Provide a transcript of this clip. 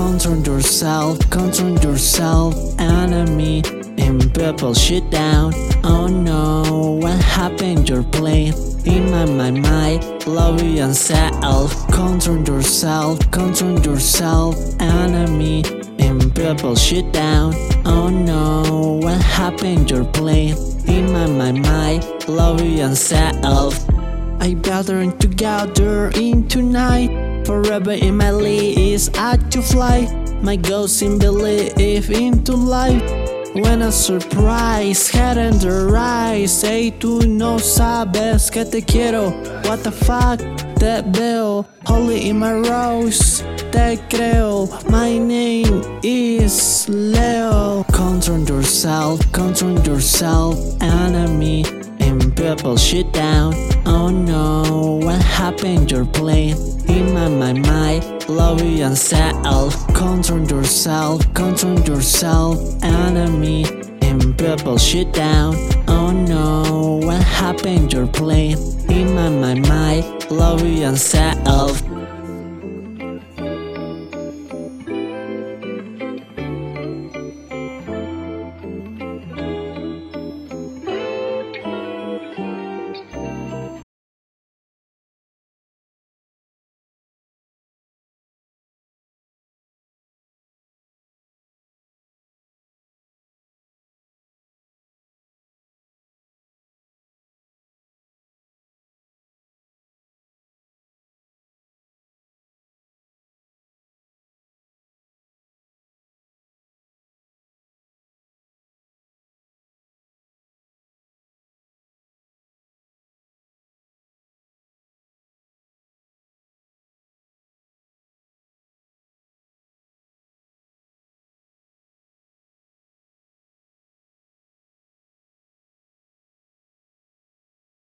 Control yourself, control yourself, enemy. And people shit down. Oh no, what happened? Your plane in my mind, mind, love yourself. Control yourself, control yourself, enemy. And people shit down. Oh no, what happened? Your plane in my mind, mind, love yourself. I better together in tonight. Forever in my lead is out to fly. My ghost in believe into life. When a surprise in the rise. Say tú no sabes que te quiero. What the fuck? Te veo. Holy in my rose. Te creo. My name is Leo. Control yourself. Control yourself. Enemy. And people shit down. Oh no, what happened? You're playing in my mind, mind. Love yourself, control yourself, control yourself, enemy. And people shit down. Oh no, what happened? You're playing in my mind, mind. Love yourself.